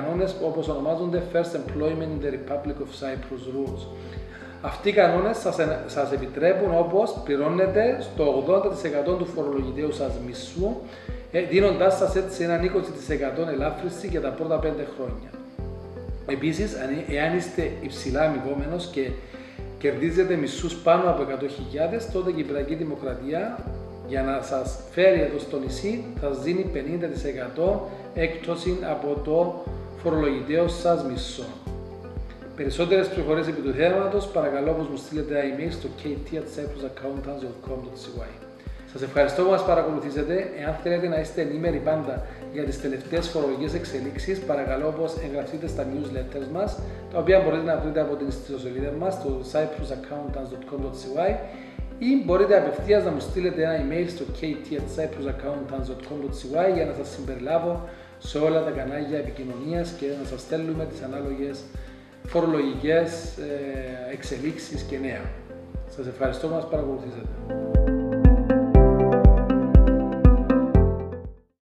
κανόνες όπως ονομάζονται First Employment in the Republic of Cyprus Rules. Αυτοί οι κανόνες σας, σας επιτρέπουν όπως πληρώνετε στο 80% του φορολογητέου σας μισθού, ε, δίνοντάς σας έτσι έναν 20% ελάφρυνση για τα πρώτα 5 χρόνια. Επίσης, εάν είστε υψηλά αμοιβόμενος και κερδίζετε μισθούς πάνω από 100.000, τότε η Κυπριακή Δημοκρατία για να σας φέρει εδώ στο νησί θα σας δίνει 50% έκπτωση από το φορολογητέο σας μισθό. Περισσότερες πληροφορίες επί του θέματος, παρακαλώ πως μου στείλετε ένα email στο kt.cyprusaccountants.com.cy. Σας ευχαριστώ που μας παρακολουθήσατε. Εάν θέλετε να είστε ενήμεροι πάντα για τις τελευταίες φορολογικές εξελίξεις, παρακαλώ πω εγγραφείτε στα newsletters μας, τα οποία μπορείτε να βρείτε από την ιστοσελίδα μας στο cyprusaccountants.com.cy ή μπορείτε απευθείας να μου στείλετε ένα email στο kt.cyprusaccountants.com.cy για να σας συμπεριλάβω σε όλα τα κανάλια επικοινωνίας και να σας στέλνουμε τις ανάλογες φορολογικές ε, εξελίξεις και νέα. Σας ευχαριστώ που μας παρακολουθήσατε.